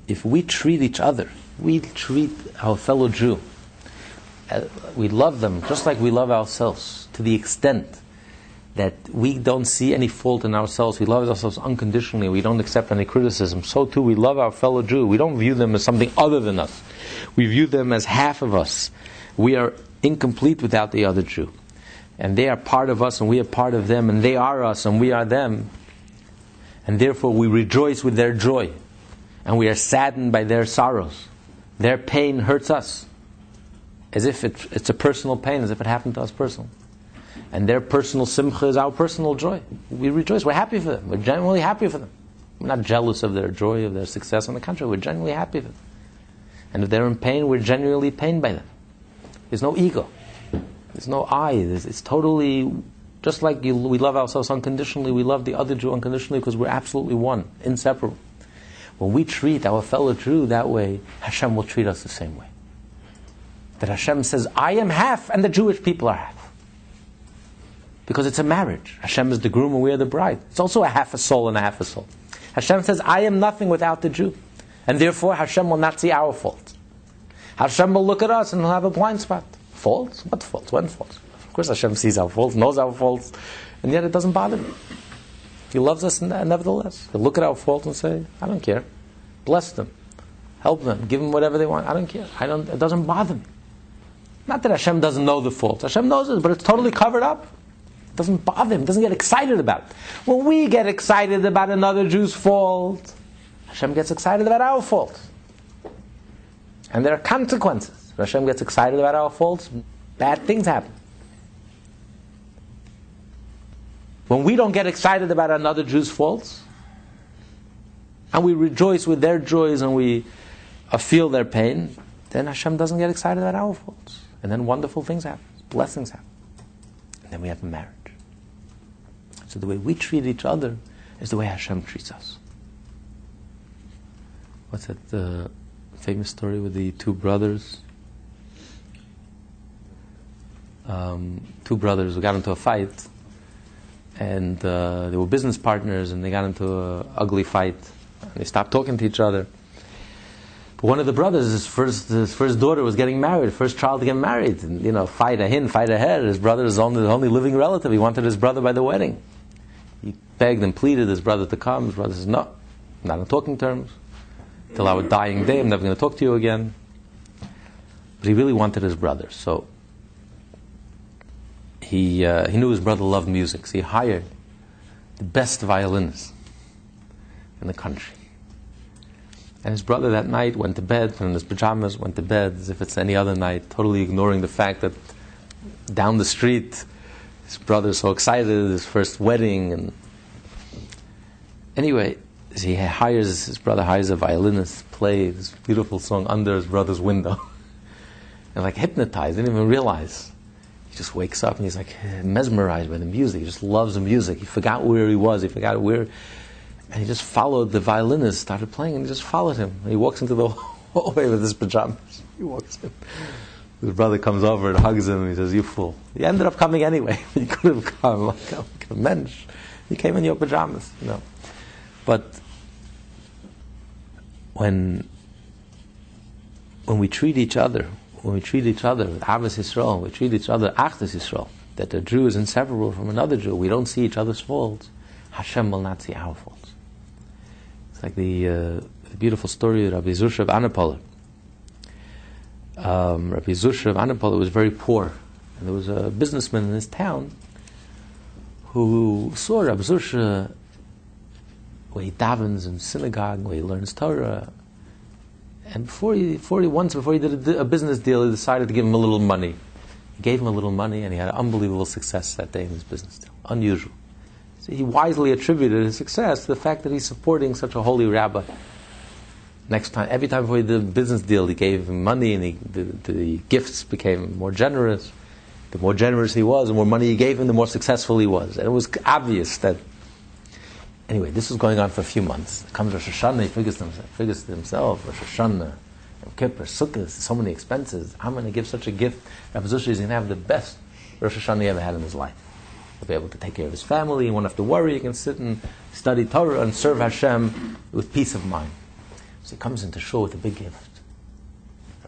if we treat each other, we treat our fellow Jew, uh, we love them just like we love ourselves, to the extent that we don't see any fault in ourselves. We love ourselves unconditionally. We don't accept any criticism. So too, we love our fellow Jew. We don't view them as something other than us. We view them as half of us. We are incomplete without the other Jew. And they are part of us and we are part of them, and they are us and we are them. And therefore we rejoice with their joy, and we are saddened by their sorrows. Their pain hurts us, as if it, it's a personal pain, as if it happened to us personally. And their personal simcha is our personal joy. We rejoice. We're happy for them. We're genuinely happy for them. We're not jealous of their joy, of their success. On the contrary, we're genuinely happy for them. And if they're in pain, we're genuinely pained by them. There's no ego. There's no I. There's, it's totally just like you, we love ourselves unconditionally. We love the other Jew unconditionally because we're absolutely one, inseparable. When we treat our fellow Jew that way, Hashem will treat us the same way. That Hashem says, "I am half, and the Jewish people are half." Because it's a marriage. Hashem is the groom and we are the bride. It's also a half a soul and a half a soul. Hashem says, I am nothing without the Jew. And therefore Hashem will not see our fault. Hashem will look at us and he'll have a blind spot. Faults? What faults? When faults? Of course, Hashem sees our faults, knows our faults, and yet it doesn't bother him. He loves us nevertheless. He'll look at our faults and say, I don't care. Bless them. Help them. Give them whatever they want. I don't care. I don't, it doesn't bother me. Not that Hashem doesn't know the faults. Hashem knows it, but it's totally covered up. It doesn't bother him. doesn't get excited about it. When we get excited about another Jew's fault, Hashem gets excited about our fault. And there are consequences. Hashem gets excited about our faults, bad things happen. When we don't get excited about another Jew's faults, and we rejoice with their joys and we uh, feel their pain, then Hashem doesn't get excited about our faults. And then wonderful things happen, blessings happen. And then we have a marriage. So the way we treat each other is the way Hashem treats us. What's that uh, famous story with the two brothers? Um, two brothers who got into a fight, and uh, they were business partners, and they got into an ugly fight. And they stopped talking to each other. But one of the brothers, his first, his first daughter was getting married, first child to get married, and you know, fight ahin, fight ahead. His brother is only, the only living relative. He wanted his brother by the wedding. He begged and pleaded his brother to come. His brother says, "No, not on talking terms. Till our dying day, I'm never going to talk to you again." But he really wanted his brother, so he uh, he knew his brother loved music, so he hired the best violinist in the country. And his brother that night went to bed, in his pajamas, went to bed as if it's any other night, totally ignoring the fact that down the street, his brother's so excited, his first wedding, and anyway, he hires his brother hires a violinist to play this beautiful song under his brother's window, and like hypnotized, didn't even realize. He just wakes up and he's like mesmerized by the music. He just loves the music. He forgot where he was. He forgot where and he just followed the violinist, started playing, and he just followed him. And he walks into the hallway with his pajamas. He walks in. His brother comes over and hugs him, and he says, You fool. He ended up coming anyway. he could have come like a, mensch. He came in your pajamas, you know. But when, when we treat each other, when we treat each other with Ahavas Yisrael, we treat each other Achdus Yisrael, that a Jew is inseparable from another Jew, we don't see each other's faults, Hashem will not see our faults It's like the, uh, the beautiful story of Rabbi Zusha of Anipoli. Um, Rabbi Zusha of Anipoli was very poor, and there was a businessman in his town who saw Rabbi Zusha where he davens in synagogue, where he learns Torah. And before he, before he once before he did a, a business deal, he decided to give him a little money. He gave him a little money, and he had unbelievable success that day in his business deal. Unusual. So he wisely attributed his success to the fact that he's supporting such a holy rabbi. Next time, every time before he did a business deal, he gave him money and he, the, the gifts became more generous. The more generous he was, the more money he gave him, the more successful he was. And it was obvious that. Anyway, this was going on for a few months. Comes Rosh Hashanah, he figures to himself, figures to himself Rosh Hashanah, Kippur, Sukkot, so many expenses. I'm going to give such a gift. Rabbi Zusha is going to have the best Rosh Hashanah he ever had in his life. He'll be able to take care of his family. He won't have to worry. He can sit and study Torah and serve Hashem with peace of mind. So he comes into shul with a big gift.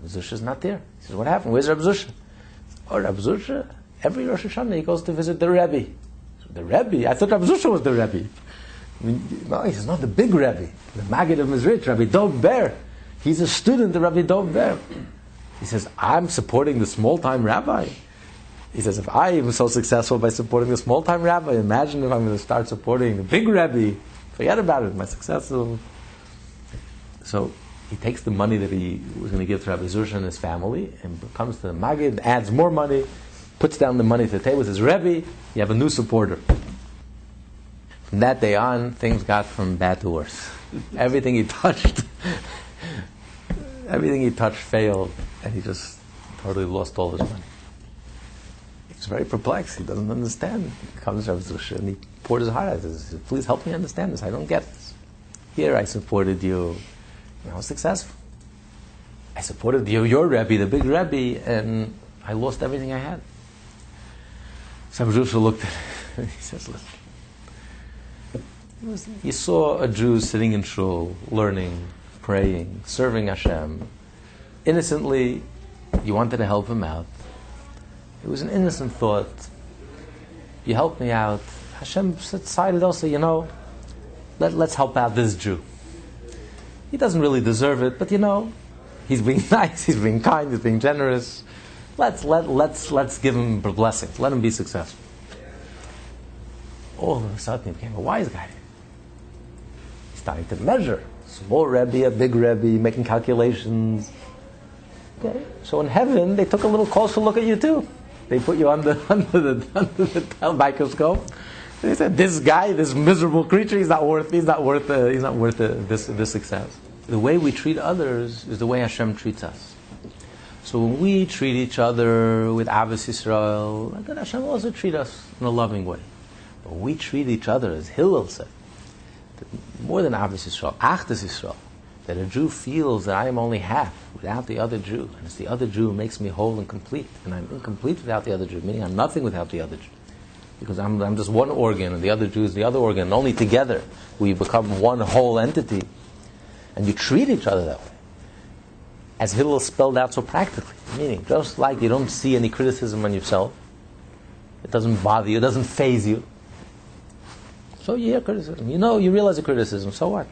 Zusha is not there. He says, "What happened? Where's Rabbi Zusha?" Oh, Rabbi Zusha. Every Rosh Hashanah he goes to visit the Rebbe. So the Rebbe. I thought Rabbi Zusha was the Rebbe. No, he says, not the big Rebbe, the Maggid of Mezritch, Rabbi Dov Ber. He's a student of Rabbi Dov Ber. He says, I'm supporting the small time rabbi. He says, if I am so successful by supporting the small time rabbi, imagine if I'm going to start supporting the big rabbi. Forget about it, my successful. So he takes the money that he was going to give to Rabbi Zusha and his family and comes to the Maggid, adds more money, puts down the money to the table, says, Rebbe, you have a new supporter. From that day on, things got from bad to worse. everything he touched, everything he touched failed, and he just totally lost all his money. He's very perplexed. He doesn't understand. He comes to Rav Zusha and he poured his heart out. He says, Please help me understand this. I don't get this. Here I supported you. And I was successful. I supported you, your Rebbe, the big Rebbe, and I lost everything I had. So Rav looked at him he says, Listen. You saw a Jew sitting in shul, learning, praying, serving Hashem. Innocently, you wanted to help him out. It was an innocent thought. You helped me out. Hashem decided also, you know, let, let's help out this Jew. He doesn't really deserve it, but you know, he's being nice, he's being kind, he's being generous. Let's, let, let's, let's give him a blessing. Let him be successful. All of a sudden, he became a wise guy. Starting to measure. Small Rebbe, a big Rebbe, making calculations. Okay, so in heaven they took a little closer look at you too. They put you under under the under the microscope. They said, "This guy, this miserable creature, he's not worth. He's not worth. Uh, he's not worth uh, this this success." The way we treat others is the way Hashem treats us. So when we treat each other with Ahavas Israel, then Hashem also treat us in a loving way. But we treat each other, as Hillel said, more than Ahavas Yisrael, Achdus Yisrael, that a Jew feels that I am only half without the other Jew, and it's the other Jew who makes me whole and complete, and I'm incomplete without the other Jew, meaning I'm nothing without the other Jew. Because I'm, I'm just one organ, and the other Jew is the other organ, and only together we become one whole entity, and you treat each other that way as Hillel spelled out so practically. Meaning, just like you don't see any criticism on yourself, it doesn't bother you, it doesn't phase you. So you hear criticism. You know, you realize the criticism, so what?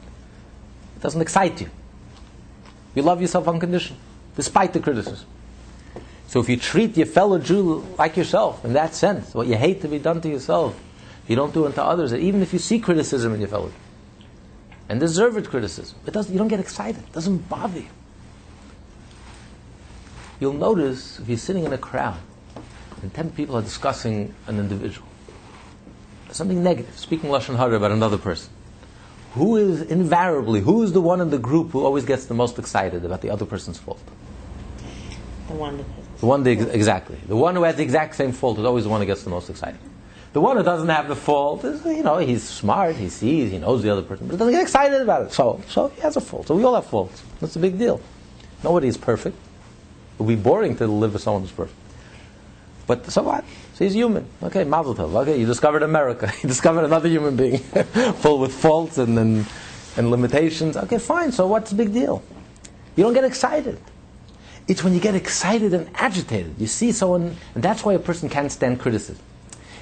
It doesn't excite you. You love yourself unconditionally, despite the criticism. So if you treat your fellow Jew like yourself, in that sense, what you hate to be done to yourself, you don't do it to others, even if you see criticism in your fellow Jew, and deserved criticism, it doesn't, you don't get excited, it doesn't bother you you'll notice if you're sitting in a crowd and 10 people are discussing an individual, something negative, speaking Lashon Hara about another person, who is invariably, who is the one in the group who always gets the most excited about the other person's fault? The one that The one, that, exactly. The one who has the exact same fault is always the one who gets the most excited. The one who doesn't have the fault is, you know, he's smart, he sees, he knows the other person, but he doesn't get excited about it. So, so he has a fault. So we all have faults. That's a big deal. Nobody is perfect. It would be boring to live with someone who's perfect. But so what? He's human. Okay, Mazel Tov. Okay, you discovered America. You discovered another human being full with faults and, and, and limitations. Okay, fine. So what's the big deal? You don't get excited. It's when you get excited and agitated. You see someone, and that's why a person can't stand criticism.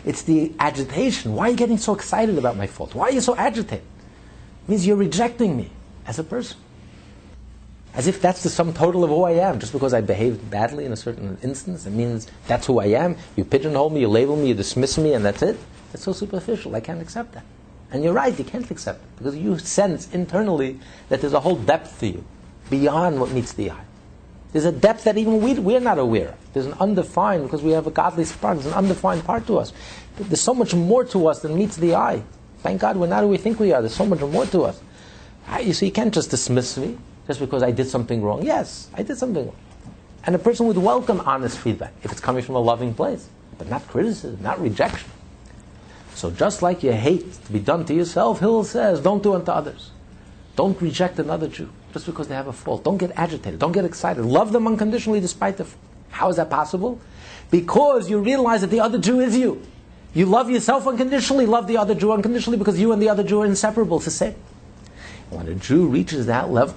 It's the agitation. Why are you getting so excited about my fault? Why are you so agitated? It means you're rejecting me as a person. As if that's the sum total of who I am. Just because I behaved badly in a certain instance, it means that's who I am. You pigeonhole me, you label me, you dismiss me, and that's it. It's so superficial. I can't accept that. And you're right, you can't accept it. Because you sense internally that there's a whole depth to you beyond what meets the eye. There's a depth that even we, we're not aware of. There's an undefined, because we have a godly spark, there's an undefined part to us. There's so much more to us than meets the eye. Thank God we're not who we think we are. There's so much more to us. Ah, you see, you can't just dismiss me just because I did something wrong. Yes, I did something wrong. And a person would welcome honest feedback if it's coming from a loving place, but not criticism, not rejection. So just like you hate to be done to yourself, Hillel says, don't do unto others. Don't reject another Jew just because they have a fault. Don't get agitated. Don't get excited. Love them unconditionally despite the. How is that possible? Because you realize that the other Jew is you. You love yourself unconditionally, love the other Jew unconditionally because you and the other Jew are inseparable. It's the same. When a Jew reaches that level,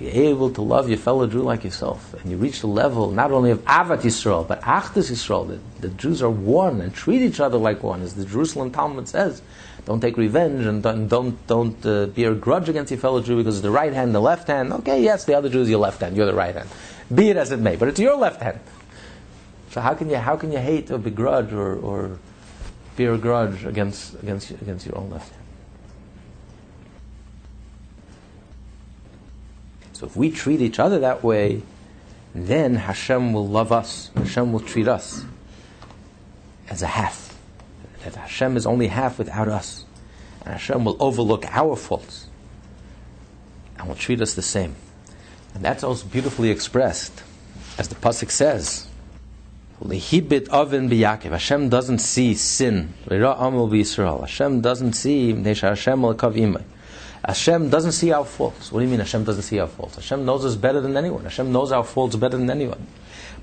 you're able to love your fellow Jew like yourself, and you reach the level not only of Ahavas Yisrael, but Achdus Yisrael, that the Jews are one and treat each other like one, as the Jerusalem Talmud says. Don't take revenge and don't don't, don't uh, bear grudge against your fellow Jew because the right hand, the left hand. Okay, yes, the other Jew is your left hand, you're the right hand. Be it as it may, but it's your left hand. So how can you how can you hate or begrudge or, or bear a grudge against against against your own left hand? So if we treat each other that way, then Hashem will love us. Hashem will treat us as a half. That Hashem is only half without us. And Hashem will overlook our faults and will treat us the same. And that's also beautifully expressed, as the Pasuk says. Lo hibit aven b'Yaakov. Hashem doesn't see sin. Hashem doesn't see Hashem Hashem doesn't see our faults. What do you mean Hashem doesn't see our faults? Hashem knows us better than anyone. Hashem knows our faults better than anyone.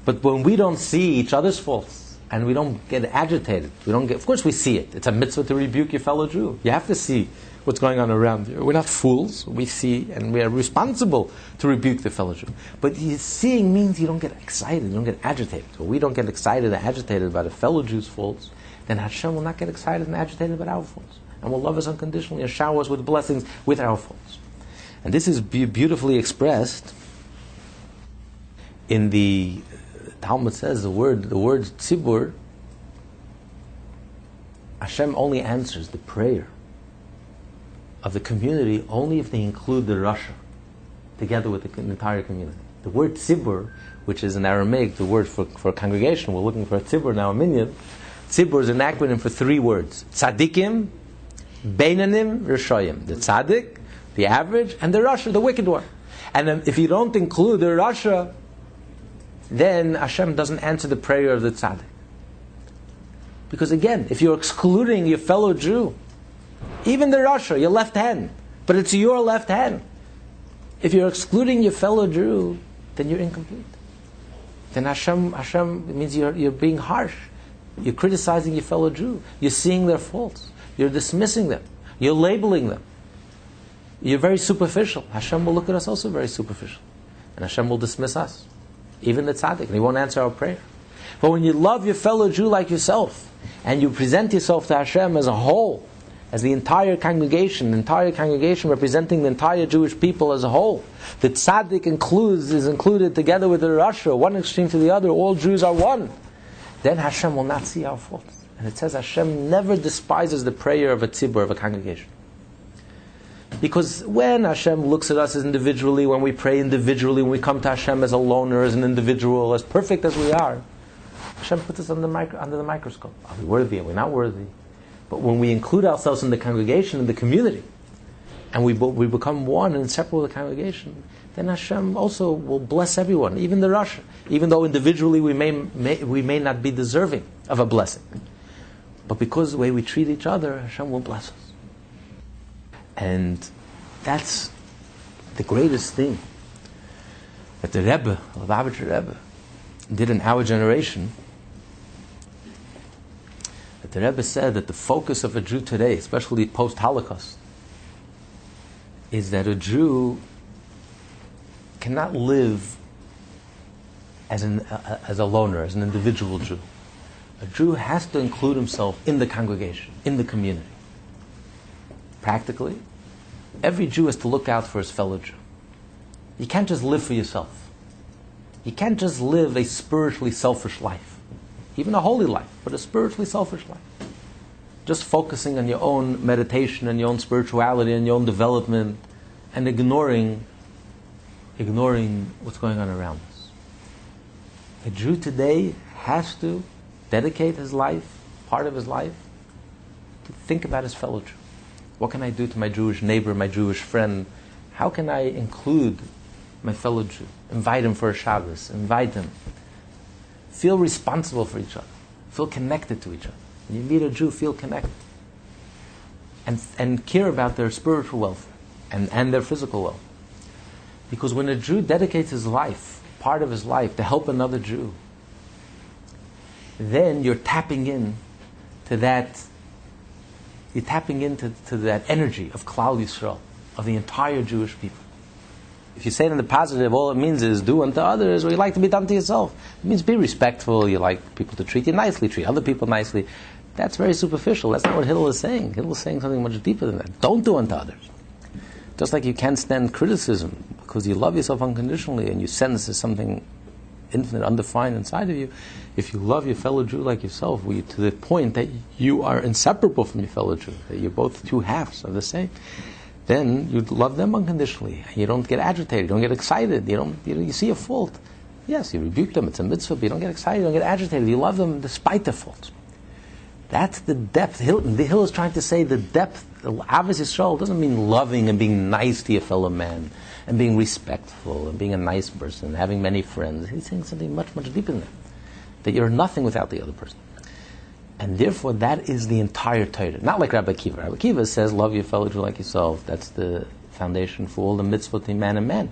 But when we don't see each other's faults and we don't get agitated, we don't get, of course we see it. It's a mitzvah to rebuke your fellow Jew. You have to see what's going on around you. We're not fools. We see and we are responsible to rebuke the fellow Jew. But seeing means you don't get excited, you don't get agitated. So we don't get excited and agitated about a fellow Jew's faults, then Hashem will not get excited and agitated about our faults and will love us unconditionally and shower us with blessings with our faults. And this is be- beautifully expressed in the Talmud says the word the word tzibur. Hashem only answers the prayer of the community only if they include the rasha together with the entire community. The word tzibur, which is in Aramaic the word for, for congregation, we're looking for a tzibur now, a minyan. Tzibur is an acronym for three words: tzaddikim, beinonim, reshaim. The tzaddik, the average, and the rasha, the wicked one. And if you don't include the rasha, then Hashem doesn't answer the prayer of the tzaddik. Because again, if you're excluding your fellow Jew, even the rasha, your left hand, but it's your left hand. If you're excluding your fellow Jew, then you're incomplete. Then Hashem, Hashem means you're, you're being harsh. You're criticizing your fellow Jew. You're seeing their faults. You're dismissing them. You're labeling them. You're very superficial. Hashem will look at us also very superficial. And Hashem will dismiss us. Even the tzaddik. And he won't answer our prayer. But when you love your fellow Jew like yourself, and you present yourself to Hashem as a whole, as the entire congregation, the entire congregation representing the entire Jewish people as a whole. The tzaddik includes, is included together with the rasha, one extreme to the other, all Jews are one. Then Hashem will not see our faults. And it says Hashem never despises the prayer of a tzibur, of a congregation. Because when Hashem looks at us as individually, when we pray individually, when we come to Hashem as a loner, as an individual, as perfect as we are, Hashem puts us under the, micro, under the microscope. Are we worthy? Are we not worthy? But when we include ourselves in the congregation, in the community, and we, we become one and inseparable with the congregation, then Hashem also will bless everyone, even the rasha, even though individually we may, may, we may not be deserving of a blessing. But because the way we treat each other, Hashem will bless us. And that's the greatest thing that the Rebbe, the Lubavitcher Rebbe, did in our generation That the Rebbe said that the focus of a Jew today, especially post Holocaust, is that a Jew cannot live as, an, uh, as a loner, as an individual Jew. A Jew has to include himself in the congregation, in the community. Practically, every Jew has to look out for his fellow Jew. You can't just live for yourself. You can't just live a spiritually selfish life even a holy life, but a spiritually selfish life. Just focusing on your own meditation and your own spirituality and your own development and ignoring ignoring what's going on around us. A Jew today has to dedicate his life, part of his life, to think about his fellow Jew. What can I do to my Jewish neighbor, my Jewish friend? How can I include my fellow Jew? Invite him for a Shabbos, invite him, Feel responsible for each other. Feel connected to each other. When you meet a Jew, feel connected. And, and care about their spiritual welfare and, and their physical welfare. Because when a Jew dedicates his life, part of his life, to help another Jew, then you're tapping in to that, you're tapping into to that energy of Klal Yisrael, of the entire Jewish people. If you say it in the positive, all it means is do unto others, what you like to be done to yourself. It means be respectful, you like people to treat you nicely, treat other people nicely. That's very superficial. That's not what Hillel is saying. Hillel is saying something much deeper than that. Don't do unto others. Just like you can't stand criticism because you love yourself unconditionally and you sense there's something infinite, undefined inside of you. If you love your fellow Jew like yourself, you, to the point that you are inseparable from your fellow Jew, that you're both two halves of the same, then you love them unconditionally. You don't get agitated. You don't get excited. You don't. You, you see a fault. Yes, you rebuke them. It's a mitzvah. But you don't get excited. You don't get agitated. You love them despite their faults. That's the depth. Hill, the Hill is trying to say the depth. Ahavas Yisrael doesn't mean loving and being nice to your fellow man and being respectful and being a nice person, having many friends. He's saying something much, much deeper than that. That you're nothing without the other person. And therefore, that is the entire Torah. Not like Rabbi Akiva. Rabbi Akiva says, love your fellow Jew like yourself. That's the foundation for all the mitzvot in man and man.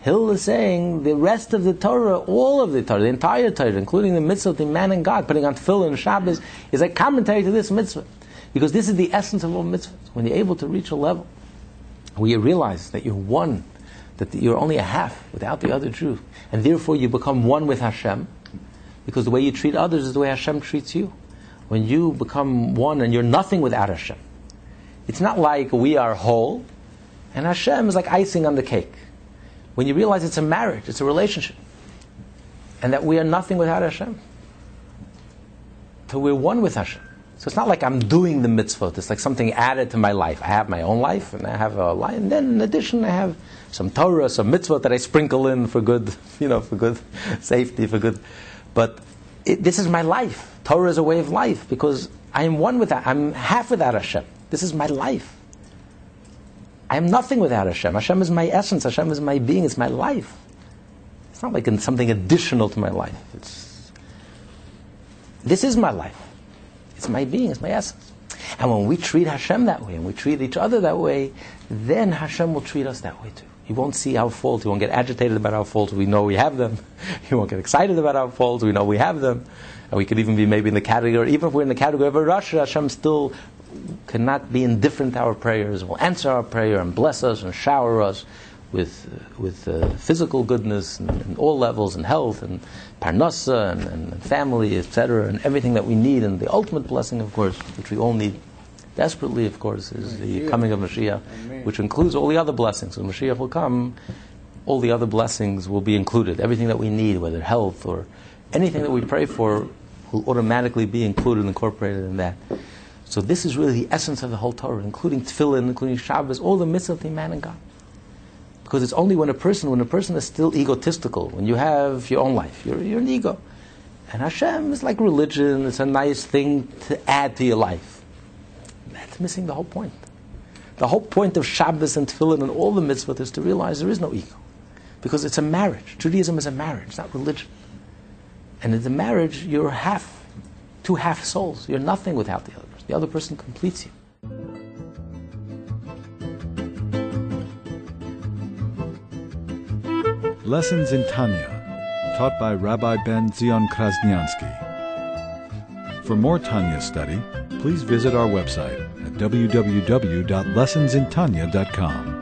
Hill is saying the rest of the Torah, all of the Torah, the entire Torah, including the mitzvot in man and God, putting on tefillin and Shabbos, is a commentary to this mitzvah. Because this is the essence of all mitzvahs. When you're able to reach a level where you realize that you're one, that you're only a half without the other Jew, and therefore you become one with Hashem, because the way you treat others is the way Hashem treats you when you become one and you're nothing without Hashem. It's not like we are whole, and Hashem is like icing on the cake. When you realize it's a marriage, it's a relationship, and that we are nothing without Hashem. So we're one with Hashem. So it's not like I'm doing the mitzvot. It's like something added to my life. I have my own life, and I have a life, and then in addition, I have some Torah, some mitzvot that I sprinkle in for good, you know, for good safety, for good. But it, this is my life. Torah is a way of life because I am one with that. I'm half without Hashem. This is my life. I am nothing without Hashem. Hashem is my essence. Hashem is my being. It's my life. It's not like something additional to my life. It's, this is my life. It's my being, it's my essence. And when we treat Hashem that way and we treat each other that way, then Hashem will treat us that way too. He won't see our faults. He won't get agitated about our faults. We know we have them. He won't get excited about our faults. We know we have them. And we could even be maybe in the category, even if we're in the category of a rasha, Hashem still cannot be indifferent to our prayers, will answer our prayer and bless us and shower us with, with uh, physical goodness and, and, all levels and health and parnasa and, and family, etc., and everything that we need. And the ultimate blessing, of course, which we all need desperately, of course, is the coming of Mashiach, which includes all the other blessings. When Mashiach will come, all the other blessings will be included. Everything that we need, whether health or anything that we pray for, will automatically be included and incorporated in that. So this is really the essence of the whole Torah, including tefillin, including Shabbos, all the mitzvah of the man and God. Because it's only when a person, when a person is still egotistical, when you have your own life, you're, you're an ego. And Hashem is like religion, it's a nice thing to add to your life. That's missing the whole point. The whole point of Shabbos and Tefillin and all the mitzvot is to realize there is no ego. Because it's a marriage. Judaism is a marriage, not religion. And in the marriage, you're half, two half souls. You're nothing without the other person. The other person completes you. Lessons in Tanya, taught by Rabbi Ben Zion Krasniansky. For more Tanya study, please visit our website at www.lessonsintanya.com.